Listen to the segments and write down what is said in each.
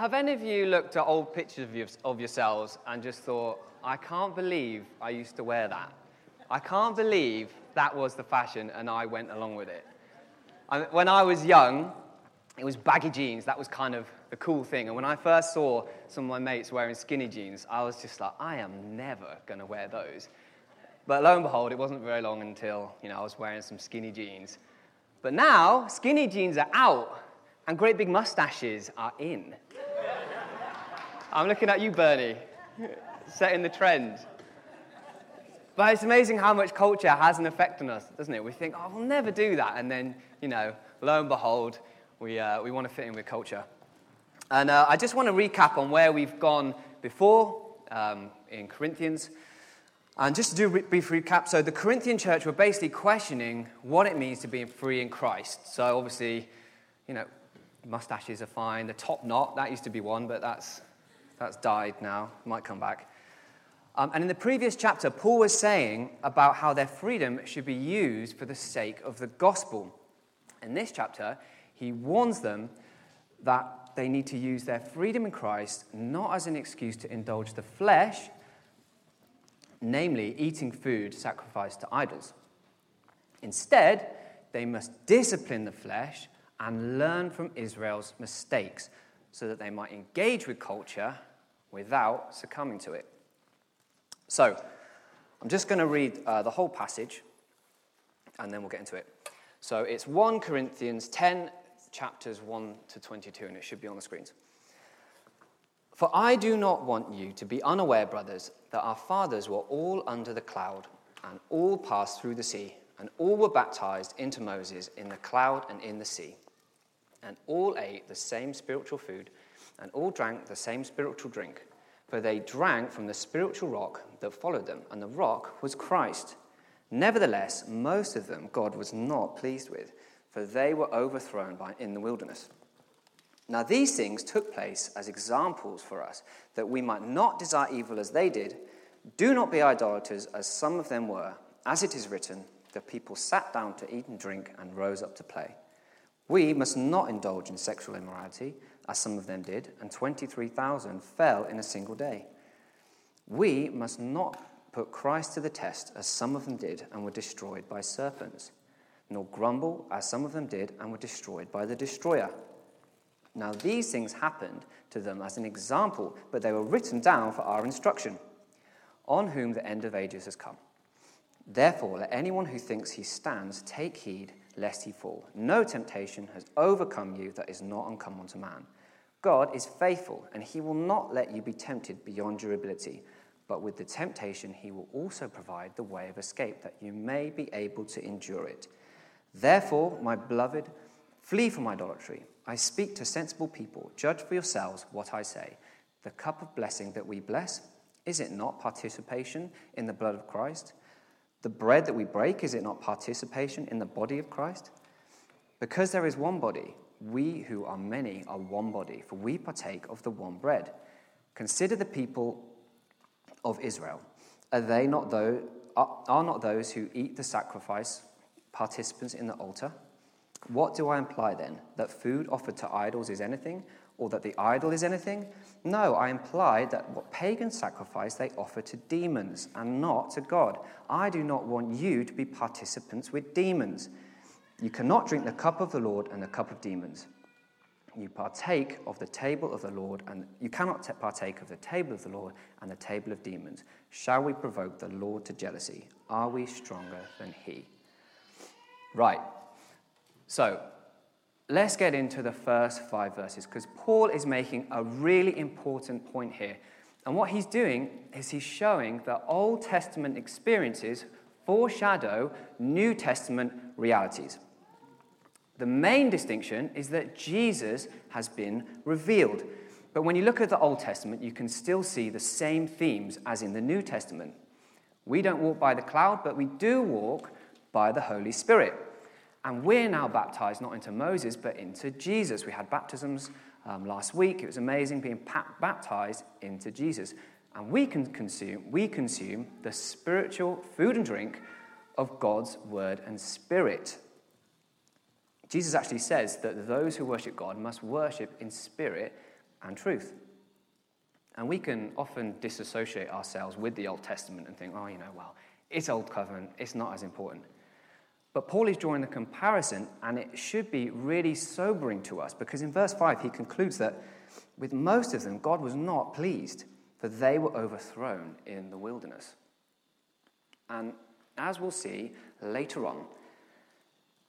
Have any of you looked at old pictures of, your, of yourselves and just thought, I can't believe I used to wear that? I can't believe that was the fashion and I went along with it. When I was young, it was baggy jeans. That was kind of the cool thing. And when I first saw some of my mates wearing skinny jeans, I was just like, I am never going to wear those. But lo and behold, it wasn't very long until you know, I was wearing some skinny jeans. But now, skinny jeans are out and great big mustaches are in. I'm looking at you, Bernie, setting the trend. But it's amazing how much culture has an effect on us, doesn't it? We think, oh, we'll never do that. And then, you know, lo and behold, we, uh, we want to fit in with culture. And uh, I just want to recap on where we've gone before um, in Corinthians. And just to do a brief recap, so the Corinthian church were basically questioning what it means to be free in Christ. So obviously, you know, mustaches are fine. The top knot, that used to be one, but that's, that's died now. Might come back. Um, and in the previous chapter, Paul was saying about how their freedom should be used for the sake of the gospel. In this chapter, he warns them that they need to use their freedom in Christ not as an excuse to indulge the flesh, namely eating food sacrificed to idols. Instead, they must discipline the flesh and learn from Israel's mistakes so that they might engage with culture without succumbing to it. So, I'm just going to read uh, the whole passage and then we'll get into it. So, it's 1 Corinthians 10, chapters 1 to 22, and it should be on the screens. For I do not want you to be unaware, brothers, that our fathers were all under the cloud, and all passed through the sea, and all were baptized into Moses in the cloud and in the sea. And all ate the same spiritual food, and all drank the same spiritual drink, for they drank from the spiritual rock that followed them, and the rock was Christ. Nevertheless, most of them God was not pleased with for they were overthrown by, in the wilderness. Now, these things took place as examples for us, that we might not desire evil as they did. Do not be idolaters, as some of them were. As it is written, the people sat down to eat and drink and rose up to play. We must not indulge in sexual immorality, as some of them did, and 23,000 fell in a single day. We must not put Christ to the test, as some of them did and were destroyed by serpents nor grumble, as some of them did, and were destroyed by the destroyer. Now, these things happened to them as an example, but they were written down for our instruction, on whom the end of ages has come. Therefore, let anyone who thinks he stands take heed lest he fall. No temptation has overcome you that is not uncommon to man. God is faithful, and he will not let you be tempted beyond your ability. But with the temptation, he will also provide the way of escape, that you may be able to endure it. Therefore, my beloved, flee from idolatry. I speak to sensible people. Judge for yourselves what I say. The cup of blessing that we bless, is it not participation in the blood of Christ? The bread that we break, is it not participation in the body of Christ? Because there is one body, we who are many are one body, for we partake of the one bread. Consider the people of Israel. Are they not those, are not those who eat the sacrifice participants in the altar. What do I imply then? That food offered to idols is anything, or that the idol is anything? No, I imply that what pagan sacrifice they offer to demons and not to God. I do not want you to be participants with demons. You cannot drink the cup of the Lord and the cup of demons. You partake of the table of the Lord, and you cannot partake of the table of the Lord and the table of demons. Shall we provoke the Lord to jealousy? Are we stronger than he? Right. So, let's get into the first five verses because Paul is making a really important point here. And what he's doing is he's showing that Old Testament experiences foreshadow New Testament realities. The main distinction is that Jesus has been revealed. But when you look at the Old Testament, you can still see the same themes as in the New Testament. We don't walk by the cloud, but we do walk by the Holy Spirit. And we're now baptized not into Moses, but into Jesus. We had baptisms um, last week. It was amazing being baptized into Jesus. And we can consume, we consume the spiritual food and drink of God's word and spirit. Jesus actually says that those who worship God must worship in spirit and truth. And we can often disassociate ourselves with the Old Testament and think, oh, you know, well, it's Old Covenant, it's not as important. But Paul is drawing the comparison, and it should be really sobering to us because in verse 5 he concludes that with most of them, God was not pleased, for they were overthrown in the wilderness. And as we'll see later on,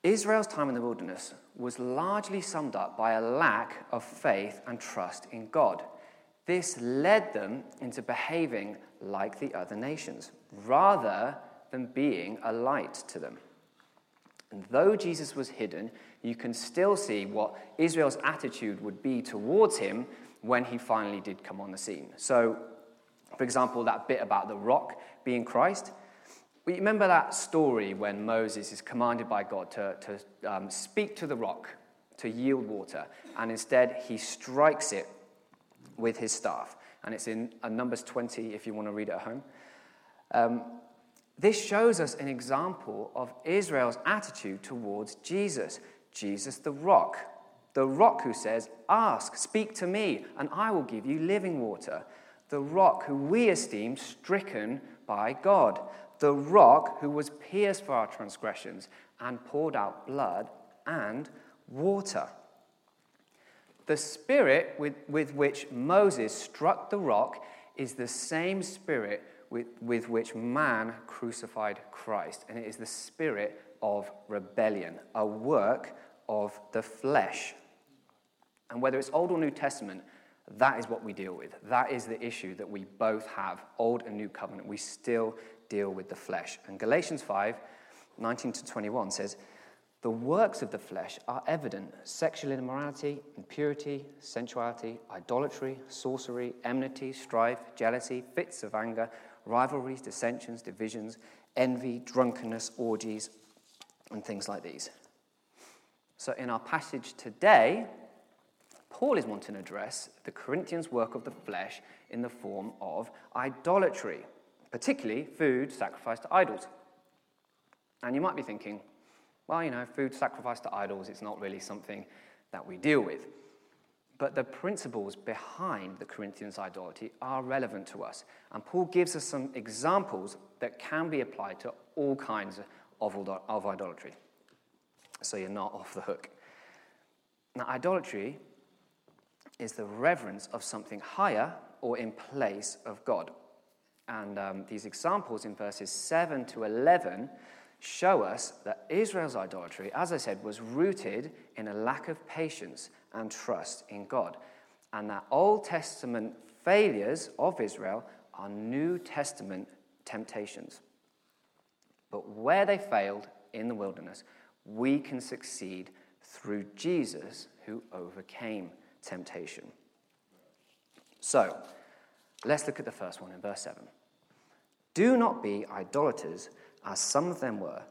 Israel's time in the wilderness was largely summed up by a lack of faith and trust in God. This led them into behaving like the other nations, rather than being a light to them. And though Jesus was hidden, you can still see what Israel's attitude would be towards him when he finally did come on the scene. So, for example, that bit about the rock being Christ. We remember that story when Moses is commanded by God to, to um, speak to the rock to yield water, and instead he strikes it with his staff. And it's in uh, Numbers 20 if you want to read it at home. Um, this shows us an example of Israel's attitude towards Jesus, Jesus the rock. The rock who says, Ask, speak to me, and I will give you living water. The rock who we esteem stricken by God. The rock who was pierced for our transgressions and poured out blood and water. The spirit with, with which Moses struck the rock is the same spirit with, with which man crucified Christ, and it is the spirit of rebellion, a work of the flesh. And whether it's Old or New Testament, that is what we deal with. That is the issue that we both have, Old and New Covenant. We still deal with the flesh. And Galatians 5 19 to 21 says, the works of the flesh are evident sexual immorality, impurity, sensuality, idolatry, sorcery, enmity, strife, jealousy, fits of anger, rivalries, dissensions, divisions, envy, drunkenness, orgies, and things like these. So, in our passage today, Paul is wanting to address the Corinthians' work of the flesh in the form of idolatry, particularly food sacrificed to idols. And you might be thinking, well, you know, food sacrificed to idols, it's not really something that we deal with. But the principles behind the Corinthians' idolatry are relevant to us. And Paul gives us some examples that can be applied to all kinds of, of idolatry. So you're not off the hook. Now, idolatry is the reverence of something higher or in place of God. And um, these examples in verses 7 to 11 show us that Israel's idolatry, as I said, was rooted in a lack of patience and trust in God. And that Old Testament failures of Israel are New Testament temptations. But where they failed in the wilderness, we can succeed through Jesus who overcame temptation. So, let's look at the first one in verse 7. Do not be idolaters as some of them were.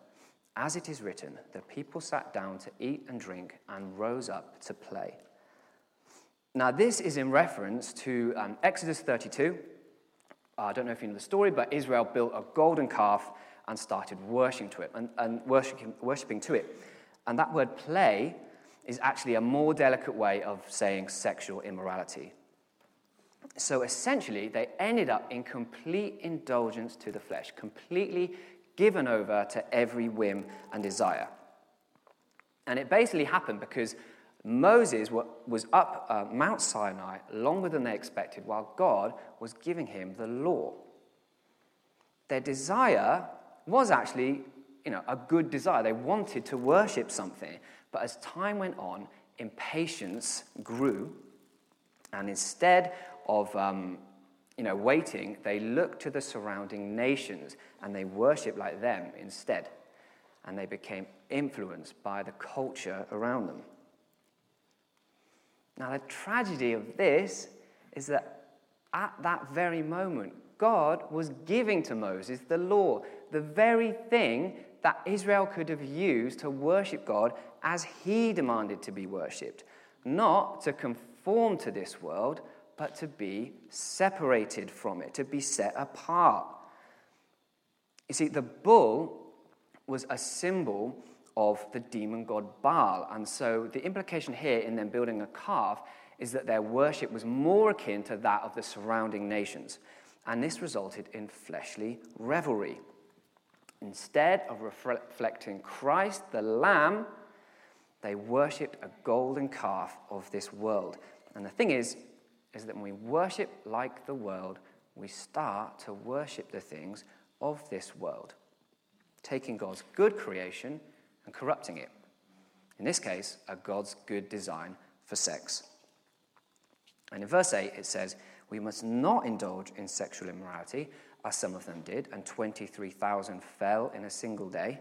As it is written, the people sat down to eat and drink and rose up to play. Now, this is in reference to um, Exodus 32. Uh, I don't know if you know the story, but Israel built a golden calf and started worshiping to it and, and worshiping, worshiping to it. And that word play is actually a more delicate way of saying sexual immorality. So essentially, they ended up in complete indulgence to the flesh, completely given over to every whim and desire. And it basically happened because Moses was up uh, Mount Sinai longer than they expected while God was giving him the law. Their desire was actually you know, a good desire. They wanted to worship something. But as time went on, impatience grew. And instead of um, you know, waiting, they looked to the surrounding nations and they worshiped like them instead. And they became influenced by the culture around them. Now, the tragedy of this is that at that very moment, God was giving to Moses the law, the very thing that Israel could have used to worship God as he demanded to be worshipped, not to conform to this world, but to be separated from it, to be set apart. You see, the bull was a symbol of the demon god Baal. And so the implication here in them building a calf is that their worship was more akin to that of the surrounding nations, and this resulted in fleshly revelry. Instead of reflecting Christ, the Lamb, they worshipped a golden calf of this world. And the thing is, is that when we worship like the world, we start to worship the things of this world, taking God's good creation and corrupting it. In this case, a God's good design for sex. And in verse 8, it says, We must not indulge in sexual immorality, as some of them did, and 23,000 fell in a single day.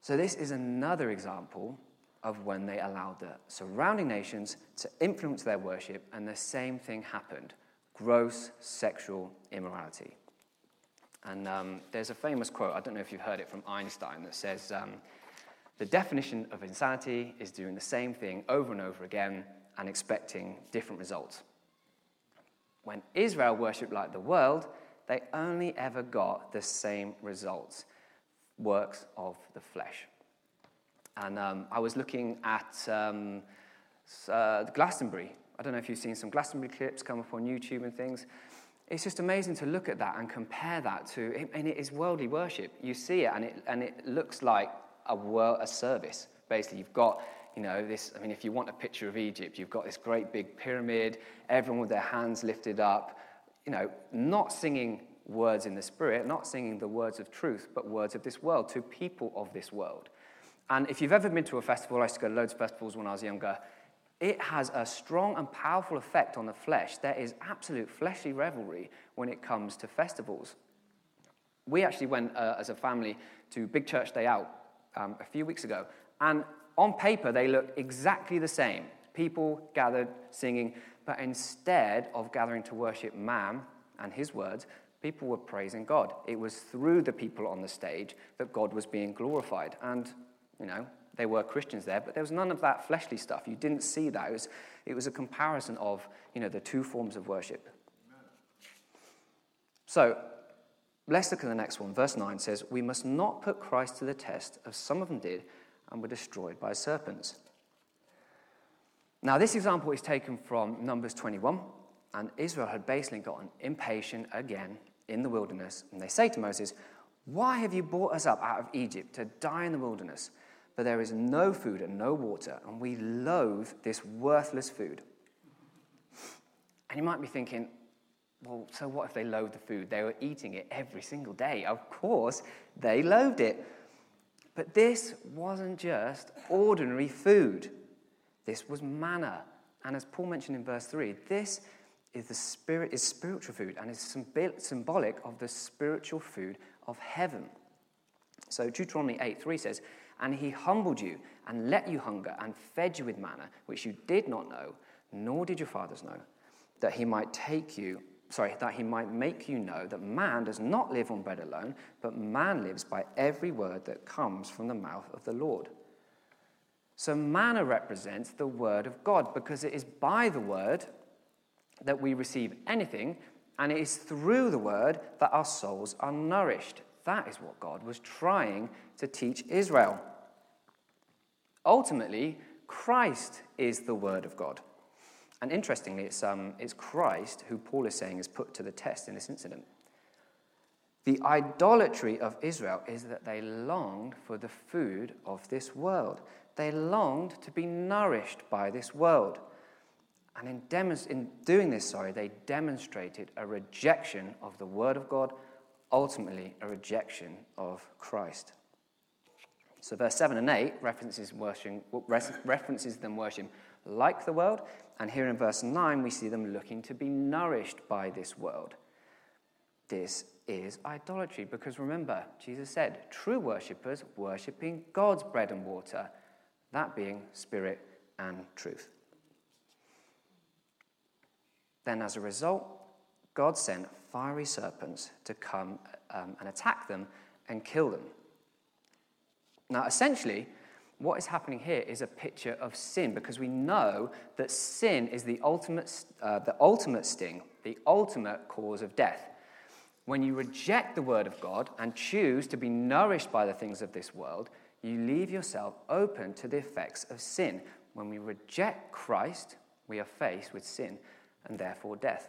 So, this is another example of when they allowed the surrounding nations to influence their worship, and the same thing happened gross sexual immorality. And um, there's a famous quote, I don't know if you've heard it from Einstein, that says, um, The definition of insanity is doing the same thing over and over again and expecting different results. When Israel worshipped like the world, they only ever got the same results works of the flesh. And um, I was looking at um, uh, Glastonbury. I don't know if you've seen some Glastonbury clips come up on YouTube and things. It's just amazing to look at that and compare that to, and it is worldly worship. You see it, and it, and it looks like a, world, a service. Basically, you've got you know, this, I mean, if you want a picture of Egypt, you've got this great big pyramid, everyone with their hands lifted up, you know, not singing words in the spirit, not singing the words of truth, but words of this world to people of this world. And if you've ever been to a festival, I used to go to loads of festivals when I was younger, it has a strong and powerful effect on the flesh. There is absolute fleshly revelry when it comes to festivals. We actually went uh, as a family to Big Church Day Out um, a few weeks ago, and on paper, they look exactly the same. People gathered singing, but instead of gathering to worship man and his words, people were praising God. It was through the people on the stage that God was being glorified. And, you know, they were Christians there, but there was none of that fleshly stuff. You didn't see that. It was, it was a comparison of, you know, the two forms of worship. So, let's look at the next one. Verse 9 says, We must not put Christ to the test, as some of them did and were destroyed by serpents. Now, this example is taken from Numbers 21, and Israel had basically gotten impatient again in the wilderness, and they say to Moses, Why have you brought us up out of Egypt to die in the wilderness? For there is no food and no water, and we loathe this worthless food. And you might be thinking, well, so what if they loathed the food? They were eating it every single day. Of course, they loathed it. But this wasn't just ordinary food, this was manna. And as Paul mentioned in verse 3, this is the spirit is spiritual food and is symbolic of the spiritual food of heaven. So Deuteronomy 8 3 says, And he humbled you and let you hunger and fed you with manna, which you did not know, nor did your fathers know, that he might take you sorry, that he might make you know that man does not live on bread alone, but man lives by every word that comes from the mouth of the Lord. So, manna represents the word of God because it is by the word that we receive anything, and it is through the word that our souls are nourished. That is what God was trying to teach Israel. Ultimately, Christ is the word of God. And interestingly, it's, um, it's Christ who Paul is saying is put to the test in this incident. The idolatry of Israel is that they longed for the food of this world. They longed to be nourished by this world. And in, demonst- in doing this, sorry, they demonstrated a rejection of the Word of God, ultimately, a rejection of Christ. So, verse 7 and 8 references, worshiping, references them worshiping like the world. And here in verse 9, we see them looking to be nourished by this world. This is idolatry because remember, Jesus said, true worshippers worshipping God's bread and water, that being spirit and truth. Then, as a result, God sent fiery serpents to come um, and attack them and kill them. Now, essentially, what is happening here is a picture of sin because we know that sin is the ultimate, uh, the ultimate sting, the ultimate cause of death. When you reject the word of God and choose to be nourished by the things of this world, you leave yourself open to the effects of sin. When we reject Christ we are faced with sin and therefore death.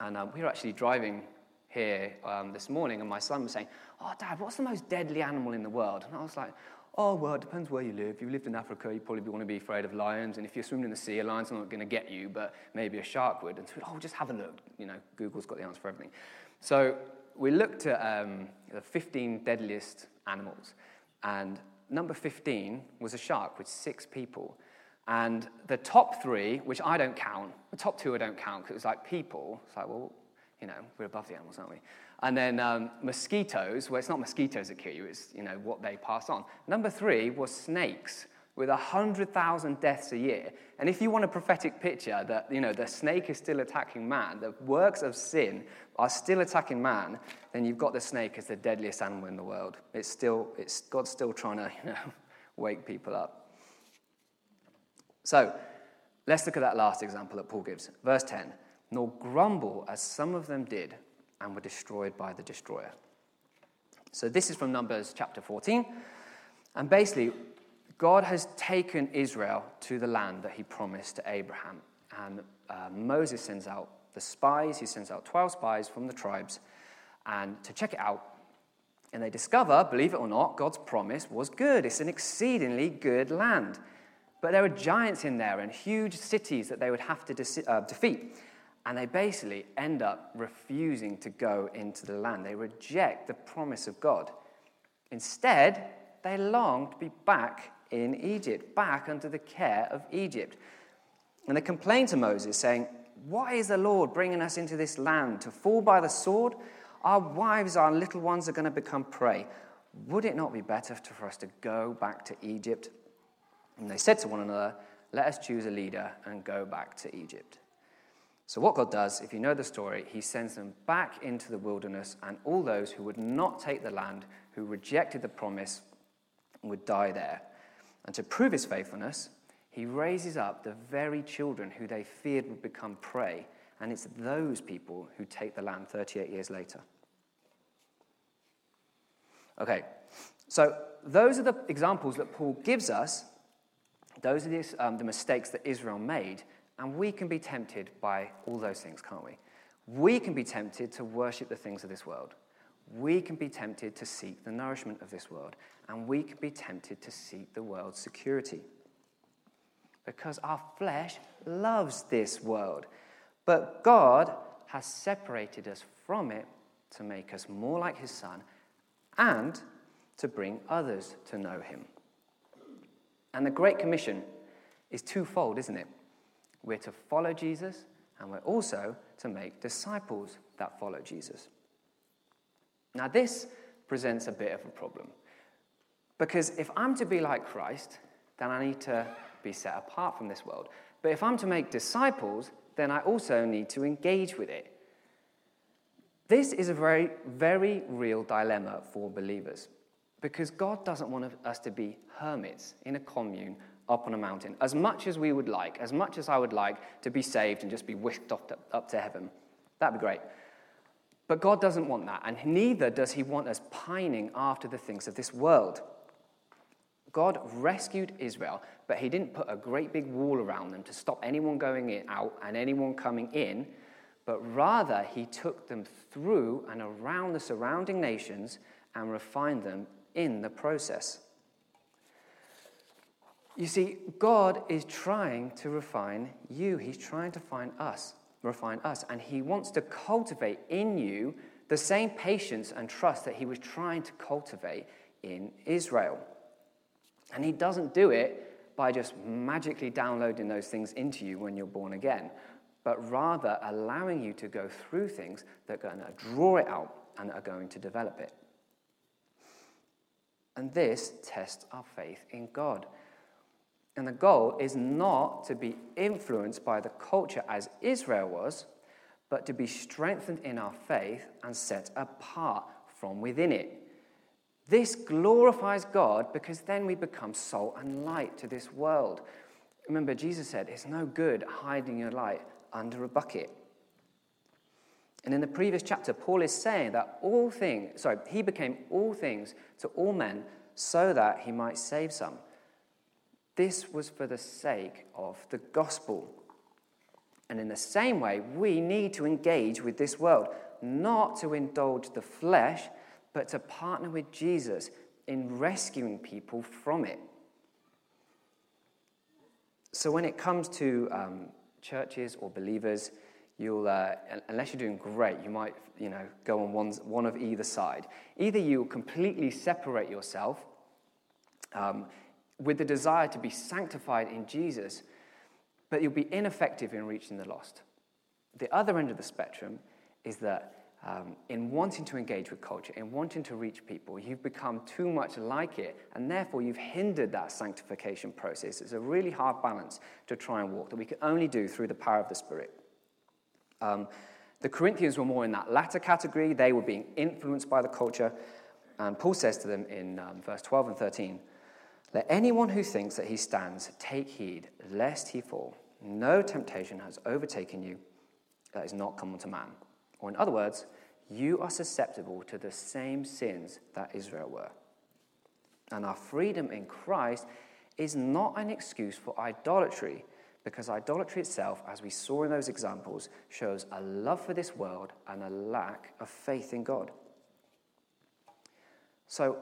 And um, we were actually driving here um, this morning, and my son was saying, Oh, Dad, what's the most deadly animal in the world? And I was like, Oh, well, it depends where you live. If you lived in Africa, you probably want to be afraid of lions. And if you're swimming in the sea, a lion's not going to get you, but maybe a shark would. And so, oh, just have a look. You know, Google's got the answer for everything. So we looked at um, the 15 deadliest animals. And number 15 was a shark with six people. And the top three, which I don't count, the top two I don't count because it was like people. It's like, well, you know, we're above the animals, aren't we? And then um, mosquitoes, well, it's not mosquitoes that kill you, it's, you know, what they pass on. Number three was snakes with 100,000 deaths a year. And if you want a prophetic picture that, you know, the snake is still attacking man, the works of sin are still attacking man, then you've got the snake as the deadliest animal in the world. It's still, it's, God's still trying to, you know, wake people up. So, let's look at that last example that Paul gives. Verse 10 Nor grumble as some of them did and were destroyed by the destroyer. So, this is from Numbers chapter 14. And basically, God has taken Israel to the land that he promised to Abraham. And uh, Moses sends out the spies, he sends out 12 spies from the tribes and to check it out. And they discover, believe it or not, God's promise was good. It's an exceedingly good land. But there were giants in there and huge cities that they would have to de- uh, defeat. And they basically end up refusing to go into the land. They reject the promise of God. Instead, they long to be back in Egypt, back under the care of Egypt. And they complain to Moses, saying, Why is the Lord bringing us into this land to fall by the sword? Our wives, our little ones are going to become prey. Would it not be better for us to go back to Egypt? And they said to one another, Let us choose a leader and go back to Egypt. So, what God does, if you know the story, He sends them back into the wilderness, and all those who would not take the land, who rejected the promise, would die there. And to prove His faithfulness, He raises up the very children who they feared would become prey, and it's those people who take the land 38 years later. Okay, so those are the examples that Paul gives us. Those are the, um, the mistakes that Israel made and we can be tempted by all those things, can't we? We can be tempted to worship the things of this world. We can be tempted to seek the nourishment of this world. And we can be tempted to seek the world's security. Because our flesh loves this world. But God has separated us from it to make us more like His Son and to bring others to know Him. And the Great Commission is twofold, isn't it? We're to follow Jesus, and we're also to make disciples that follow Jesus. Now, this presents a bit of a problem. Because if I'm to be like Christ, then I need to be set apart from this world. But if I'm to make disciples, then I also need to engage with it. This is a very, very real dilemma for believers because God doesn't want us to be hermits in a commune up on a mountain, as much as we would like, as much as I would like to be saved and just be whisked up to, up to heaven. That'd be great. But God doesn't want that, and neither does He want us pining after the things of this world. God rescued Israel, but He didn't put a great big wall around them to stop anyone going in, out and anyone coming in, but rather He took them through and around the surrounding nations and refined them in the process. You see, God is trying to refine you. He's trying to find us, refine us, and He wants to cultivate in you the same patience and trust that He was trying to cultivate in Israel. And He doesn't do it by just magically downloading those things into you when you're born again, but rather allowing you to go through things that are going to draw it out and are going to develop it. And this tests our faith in God. And the goal is not to be influenced by the culture as Israel was, but to be strengthened in our faith and set apart from within it. This glorifies God because then we become salt and light to this world. Remember, Jesus said, It's no good hiding your light under a bucket. And in the previous chapter, Paul is saying that all things, sorry, he became all things to all men so that he might save some. This was for the sake of the gospel. And in the same way, we need to engage with this world, not to indulge the flesh, but to partner with Jesus in rescuing people from it. So, when it comes to um, churches or believers, you'll, uh, unless you're doing great, you might you know, go on one, one of either side. Either you completely separate yourself um, with the desire to be sanctified in Jesus, but you'll be ineffective in reaching the lost. The other end of the spectrum is that um, in wanting to engage with culture, in wanting to reach people, you've become too much like it, and therefore you've hindered that sanctification process. It's a really hard balance to try and walk that we can only do through the power of the Spirit. Um, the Corinthians were more in that latter category. They were being influenced by the culture. And Paul says to them in um, verse 12 and 13 Let anyone who thinks that he stands take heed lest he fall. No temptation has overtaken you that is not common to man. Or, in other words, you are susceptible to the same sins that Israel were. And our freedom in Christ is not an excuse for idolatry, because idolatry itself, as we saw in those examples, shows a love for this world and a lack of faith in God. So,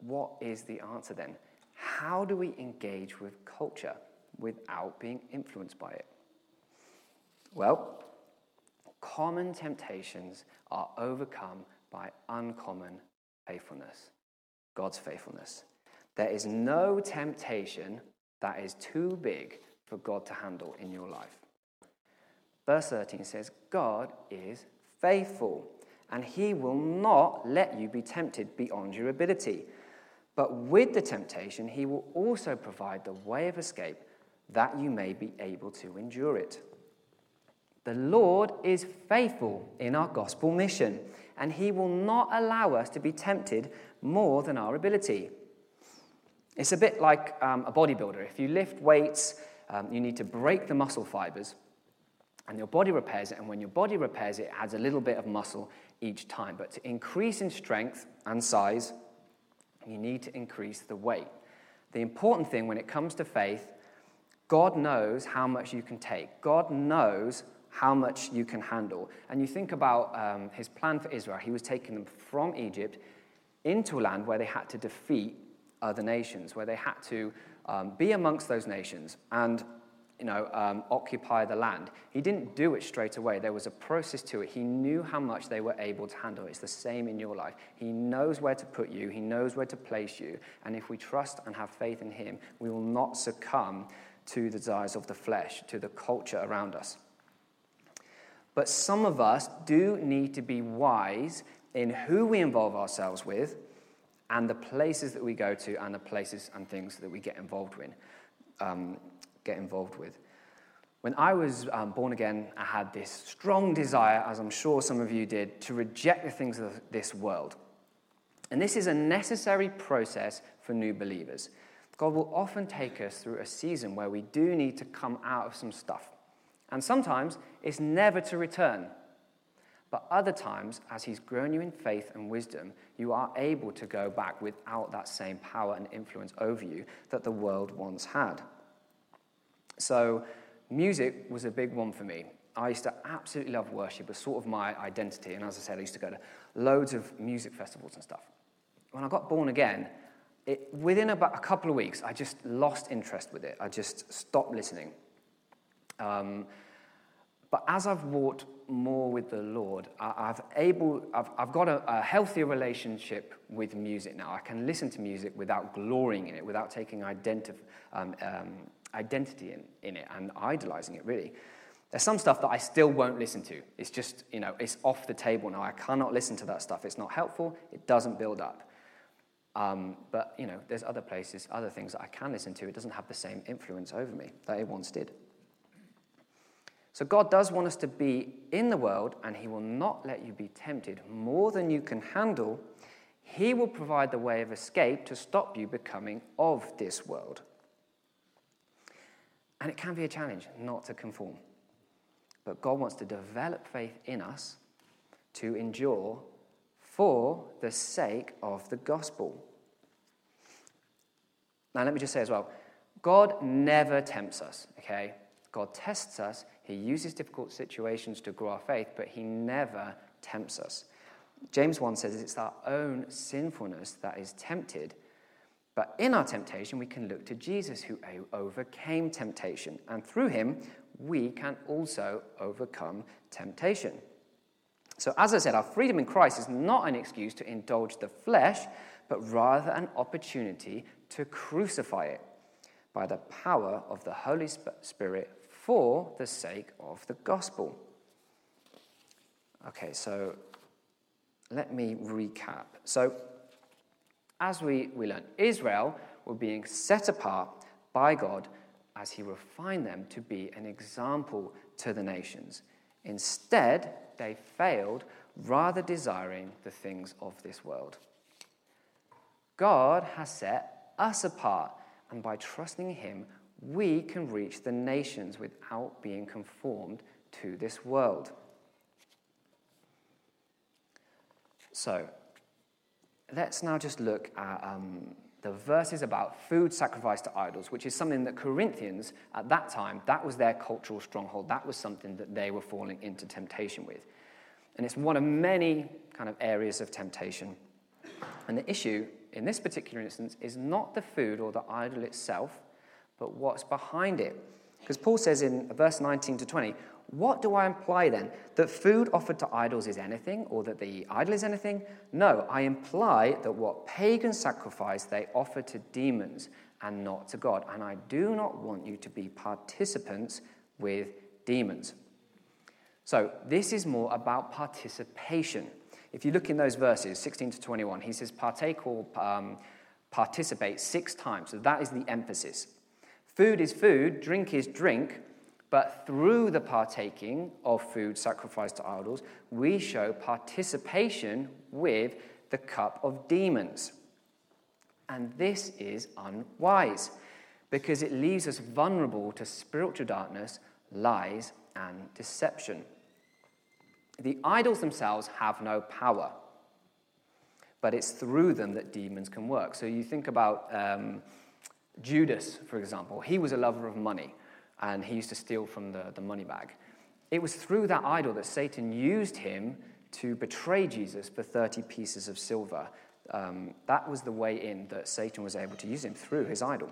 what is the answer then? How do we engage with culture without being influenced by it? Well, common temptations are overcome by uncommon faithfulness, God's faithfulness. There is no temptation that is too big for God to handle in your life. Verse 13 says, God is faithful, and he will not let you be tempted beyond your ability. But with the temptation, he will also provide the way of escape that you may be able to endure it. The Lord is faithful in our gospel mission, and He will not allow us to be tempted more than our ability. It's a bit like um, a bodybuilder. If you lift weights, um, you need to break the muscle fibers, and your body repairs it. And when your body repairs it, it adds a little bit of muscle each time. But to increase in strength and size, you need to increase the weight. The important thing when it comes to faith, God knows how much you can take. God knows how much you can handle. And you think about um, his plan for Israel, he was taking them from Egypt into a land where they had to defeat other nations, where they had to um, be amongst those nations and you know, um, occupy the land. He didn't do it straight away. There was a process to it. He knew how much they were able to handle. It's the same in your life. He knows where to put you, He knows where to place you. And if we trust and have faith in Him, we will not succumb to the desires of the flesh, to the culture around us. But some of us do need to be wise in who we involve ourselves with and the places that we go to and the places and things that we get involved with. Um, get involved with. When I was um, born again, I had this strong desire, as I'm sure some of you did, to reject the things of this world. And this is a necessary process for new believers. God will often take us through a season where we do need to come out of some stuff. And sometimes it's never to return. But other times, as He's grown you in faith and wisdom, you are able to go back without that same power and influence over you that the world once had. So, music was a big one for me. I used to absolutely love worship, it was sort of my identity. And as I said, I used to go to loads of music festivals and stuff. When I got born again, it, within about a couple of weeks, I just lost interest with it. I just stopped listening. Um, but as I've walked more with the Lord, I, have able, I've, I've got a, a, healthier relationship with music now. I can listen to music without glorying in it, without taking identif- um, um, identity in, in it and idolizing it, really. There's some stuff that I still won't listen to. It's just, you know, it's off the table now. I cannot listen to that stuff. It's not helpful. It doesn't build up. Um, but, you know, there's other places, other things that I can listen to. It doesn't have the same influence over me that it once did. So God does want us to be in the world, and He will not let you be tempted more than you can handle. He will provide the way of escape to stop you becoming of this world. And it can be a challenge not to conform. But God wants to develop faith in us to endure for the sake of the gospel. Now, let me just say as well God never tempts us, okay? God tests us, He uses difficult situations to grow our faith, but he never tempts us. James 1 says it's our own sinfulness that is tempted. But in our temptation, we can look to Jesus who overcame temptation. And through him, we can also overcome temptation. So, as I said, our freedom in Christ is not an excuse to indulge the flesh, but rather an opportunity to crucify it by the power of the Holy Spirit for the sake of the gospel. Okay, so let me recap. So, as we, we learn, Israel were being set apart by God as he refined them to be an example to the nations. Instead, they failed, rather desiring the things of this world. God has set us apart, and by trusting him, we can reach the nations without being conformed to this world. So, let's now just look at um, the verses about food sacrificed to idols, which is something that Corinthians, at that time, that was their cultural stronghold. That was something that they were falling into temptation with. And it's one of many kind of areas of temptation. And the issue in this particular instance is not the food or the idol itself, but what's behind it. Because Paul says in verse 19 to 20, what do I imply then? That food offered to idols is anything, or that the idol is anything? No, I imply that what pagans sacrifice they offer to demons and not to God. And I do not want you to be participants with demons. So, this is more about participation. If you look in those verses, 16 to 21, he says partake or um, participate six times. So, that is the emphasis. Food is food, drink is drink, but through the partaking of food sacrificed to idols, we show participation with the cup of demons. And this is unwise because it leaves us vulnerable to spiritual darkness, lies, and deception. The idols themselves have no power, but it's through them that demons can work. So you think about um, Judas, for example, he was a lover of money and he used to steal from the, the money bag. It was through that idol that Satan used him to betray Jesus for 30 pieces of silver. Um, that was the way in that Satan was able to use him through his idol.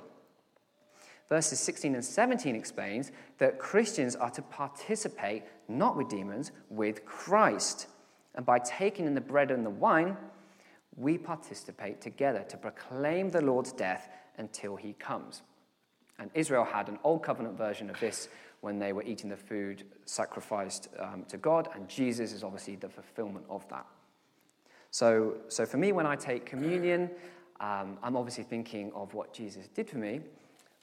Verses 16 and 17 explains that Christians are to participate not with demons, with Christ. And by taking in the bread and the wine, we participate together to proclaim the Lord's death until he comes. And Israel had an old covenant version of this when they were eating the food sacrificed um, to God, and Jesus is obviously the fulfillment of that. So, so for me, when I take communion, um, I'm obviously thinking of what Jesus did for me.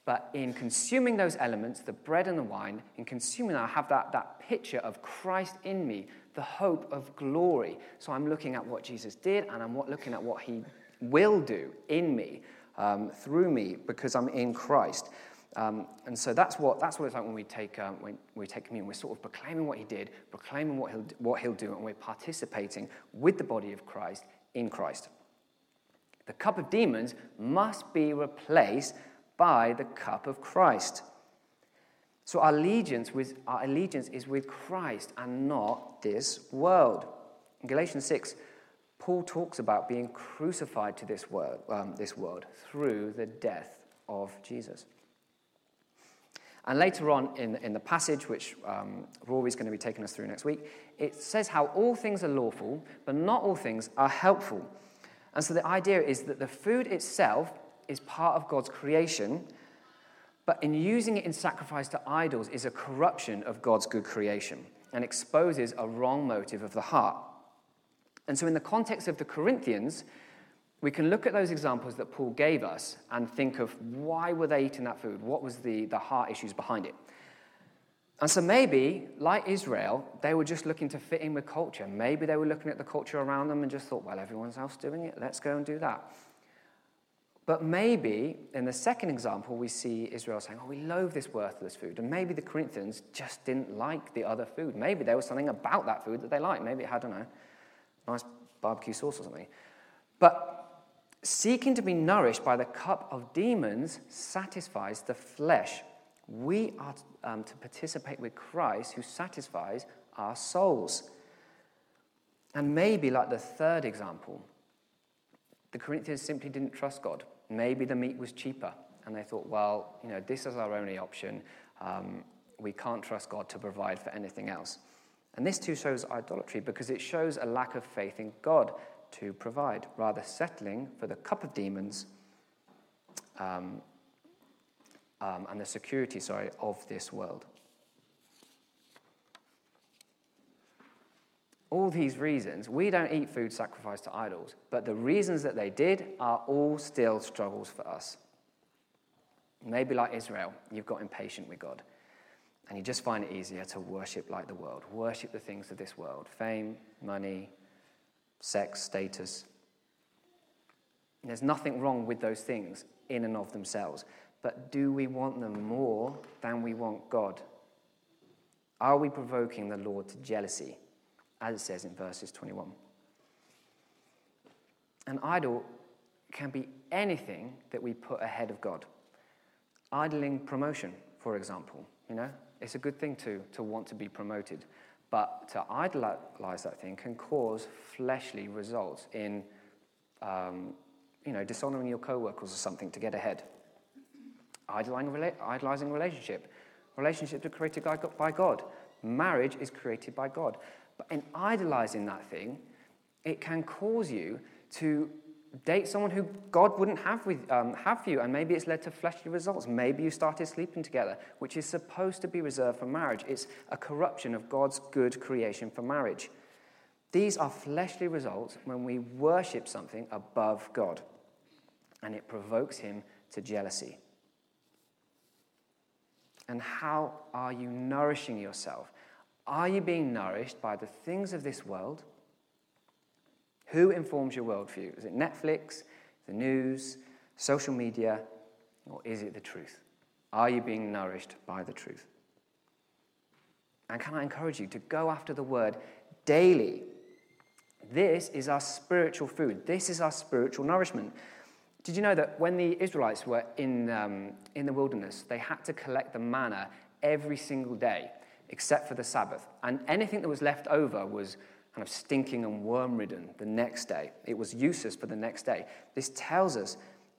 But in consuming those elements, the bread and the wine, in consuming that, I have that, that picture of Christ in me, the hope of glory. So I'm looking at what Jesus did, and I'm looking at what he will do in me, um, through me, because I'm in Christ. Um, and so that's what, that's what it's like when we, take, um, when we take communion. We're sort of proclaiming what he did, proclaiming what he'll, what he'll do, and we're participating with the body of Christ in Christ. The cup of demons must be replaced by the cup of Christ. So our allegiance, with, our allegiance is with Christ and not this world. In Galatians 6, Paul talks about being crucified to this world, um, this world through the death of Jesus. And later on in, in the passage, which um, Rory's going to be taking us through next week, it says how all things are lawful, but not all things are helpful. And so the idea is that the food itself is part of God's creation, but in using it in sacrifice to idols is a corruption of God's good creation and exposes a wrong motive of the heart. And so, in the context of the Corinthians, we can look at those examples that Paul gave us and think of why were they eating that food? What was the, the heart issues behind it? And so maybe, like Israel, they were just looking to fit in with culture. Maybe they were looking at the culture around them and just thought, well, everyone's else doing it, let's go and do that. But maybe in the second example, we see Israel saying, oh, we loathe this worthless food. And maybe the Corinthians just didn't like the other food. Maybe there was something about that food that they liked. Maybe it had, I don't know, nice barbecue sauce or something. But seeking to be nourished by the cup of demons satisfies the flesh, We are um, to participate with Christ who satisfies our souls. And maybe, like the third example, the Corinthians simply didn't trust God. Maybe the meat was cheaper, and they thought, well, you know, this is our only option. Um, we can't trust God to provide for anything else. And this too shows idolatry because it shows a lack of faith in God to provide, rather settling for the cup of demons um, um, and the security, sorry, of this world. All these reasons, we don't eat food sacrificed to idols, but the reasons that they did are all still struggles for us. Maybe like Israel, you've got impatient with God. And you just find it easier to worship like the world, worship the things of this world fame, money, sex, status. There's nothing wrong with those things in and of themselves. But do we want them more than we want God? Are we provoking the Lord to jealousy, as it says in verses 21? An idol can be anything that we put ahead of God. Idling promotion, for example, you know, it's a good thing to, to want to be promoted. But to idolize that thing can cause fleshly results in, um, you know, dishonoring your co-workers or something to get ahead. Idolizing, idolizing relationship. Relationships are created by God. Marriage is created by God. But in idolizing that thing, it can cause you to date someone who God wouldn't have, with, um, have for you, and maybe it's led to fleshly results. Maybe you started sleeping together, which is supposed to be reserved for marriage. It's a corruption of God's good creation for marriage. These are fleshly results when we worship something above God, and it provokes Him to jealousy. And how are you nourishing yourself? Are you being nourished by the things of this world? Who informs your worldview? Is it Netflix, the news, social media, or is it the truth? Are you being nourished by the truth? And can I encourage you to go after the word daily? This is our spiritual food. This is our spiritual nourishment. Did you know that when the Israelites were in, um, in the wilderness, they had to collect the manna every single day, except for the Sabbath? And anything that was left over was kind of stinking and worm ridden the next day. It was useless for the next day. This tells us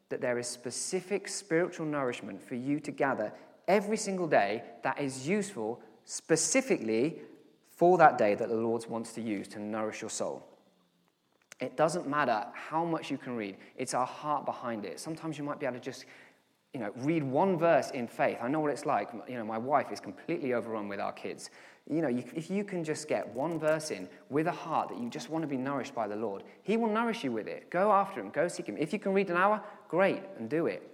that there is specific spiritual nourishment for you to gather every single day that is useful specifically for that day that the Lord wants to use to nourish your soul. It doesn't matter how much you can read, it's our heart behind it. Sometimes you might be able to just you know, read one verse in faith. I know what it's like. You know, my wife is completely overrun with our kids. You know, if you can just get one verse in with a heart that you just want to be nourished by the Lord, He will nourish you with it. Go after Him, go seek Him. If you can read an hour, great, and do it.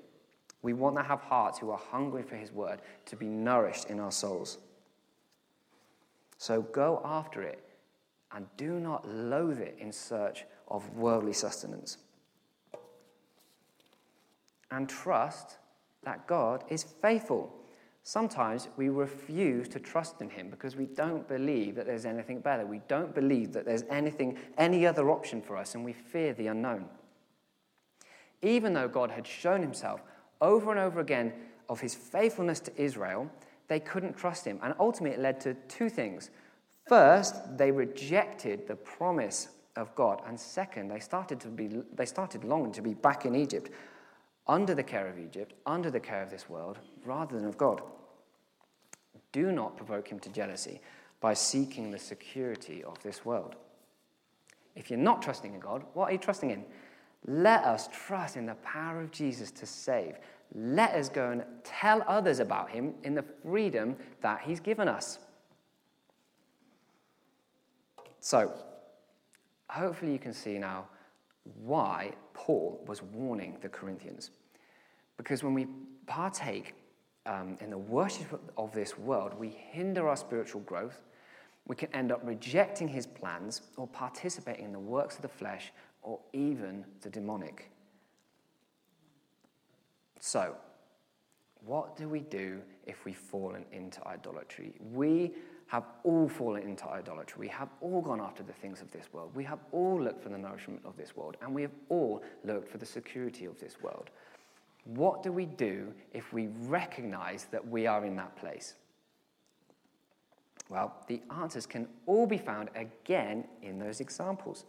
We want to have hearts who are hungry for His word to be nourished in our souls. So go after it and do not loathe it in search of worldly sustenance. And trust that God is faithful. Sometimes we refuse to trust in him because we don't believe that there's anything better. We don't believe that there's anything, any other option for us, and we fear the unknown. Even though God had shown himself over and over again of his faithfulness to Israel, they couldn't trust him. And ultimately, it led to two things. First, they rejected the promise of God. And second, they started, to be, they started longing to be back in Egypt under the care of Egypt, under the care of this world, rather than of God. Do not provoke him to jealousy by seeking the security of this world. If you're not trusting in God, what are you trusting in? Let us trust in the power of Jesus to save. Let us go and tell others about him in the freedom that he's given us. So, hopefully, you can see now why Paul was warning the Corinthians. Because when we partake um, in the worship of this world, we hinder our spiritual growth. We can end up rejecting his plans or participating in the works of the flesh or even the demonic. So, what do we do if we've fallen into idolatry? We have all fallen into idolatry. We have all gone after the things of this world. We have all looked for the nourishment of this world, and we have all looked for the security of this world. What do we do if we recognize that we are in that place? Well, the answers can all be found again in those examples.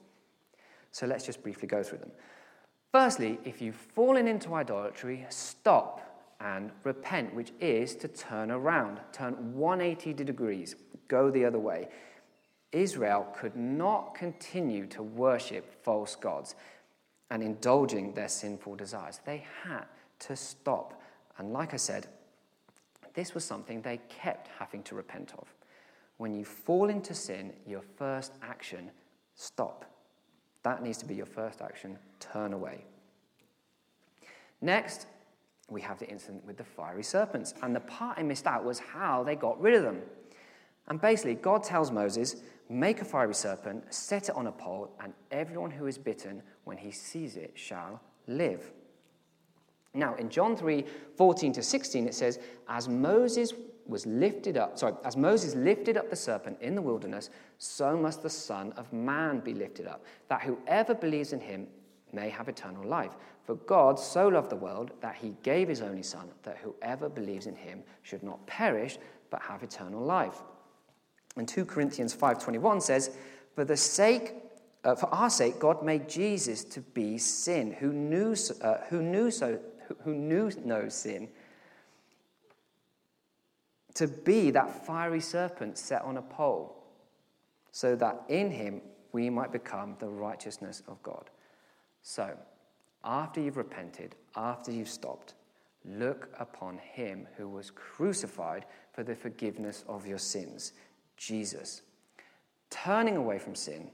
So let's just briefly go through them. Firstly, if you've fallen into idolatry, stop and repent, which is to turn around, turn 180 degrees, go the other way. Israel could not continue to worship false gods and indulging their sinful desires. They had to stop. And like I said, this was something they kept having to repent of. When you fall into sin, your first action, stop. That needs to be your first action, turn away. Next, we have the incident with the fiery serpents. And the part I missed out was how they got rid of them. And basically, God tells Moses, Make a fiery serpent, set it on a pole, and everyone who is bitten, when he sees it, shall live. Now, in John 3 14 to 16, it says, As Moses was lifted up, sorry, as Moses lifted up the serpent in the wilderness, so must the Son of Man be lifted up, that whoever believes in him may have eternal life. For God so loved the world that he gave his only Son, that whoever believes in him should not perish, but have eternal life. And 2 Corinthians 5.21 says, For the sake uh, for our sake, God made Jesus to be sin, who knew, uh, who knew so, who knew no sin, to be that fiery serpent set on a pole, so that in him we might become the righteousness of God. So, after you've repented, after you've stopped, look upon him who was crucified for the forgiveness of your sins, Jesus. Turning away from sin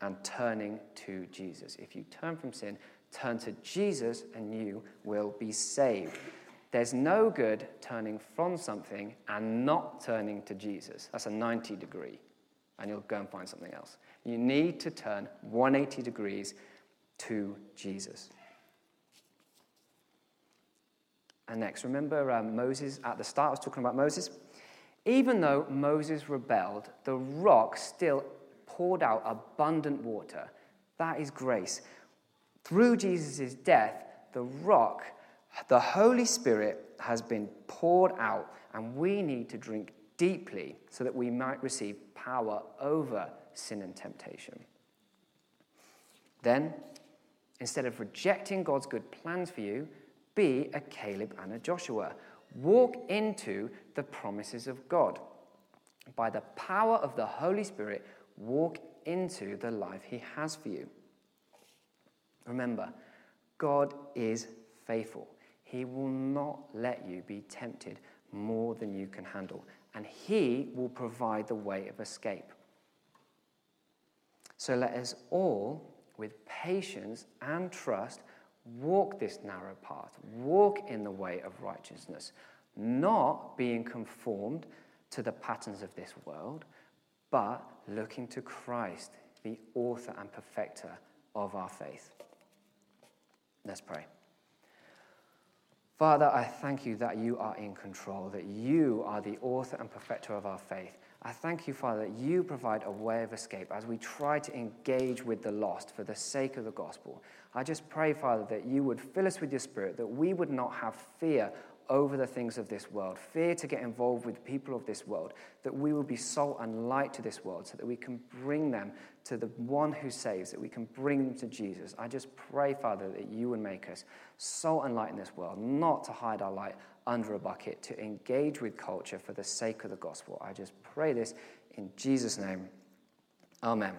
and turning to Jesus. If you turn from sin, turn to Jesus and you will be saved. There's no good turning from something and not turning to Jesus. That's a 90 degree, and you'll go and find something else. You need to turn 180 degrees to Jesus. And next, remember um, Moses at the start, I was talking about Moses. Even though Moses rebelled, the rock still poured out abundant water. That is grace. Through Jesus' death, the rock, the Holy Spirit, has been poured out, and we need to drink deeply so that we might receive power over sin and temptation. Then, instead of rejecting God's good plans for you, be a Caleb and a Joshua. Walk into the promises of God. By the power of the Holy Spirit, walk into the life He has for you. Remember, God is faithful. He will not let you be tempted more than you can handle, and He will provide the way of escape. So let us all, with patience and trust, walk this narrow path, walk in the way of righteousness, not being conformed to the patterns of this world, but looking to Christ, the author and perfecter of our faith. Let's pray. Father, I thank you that you are in control, that you are the author and perfecter of our faith. I thank you, Father, that you provide a way of escape as we try to engage with the lost for the sake of the gospel. I just pray, Father, that you would fill us with your spirit, that we would not have fear over the things of this world, fear to get involved with people of this world, that we will be salt and light to this world so that we can bring them to the one who saves, that we can bring them to Jesus. I just pray, Father, that you would make us salt and light in this world, not to hide our light under a bucket, to engage with culture for the sake of the gospel. I just pray this in Jesus' name. Amen.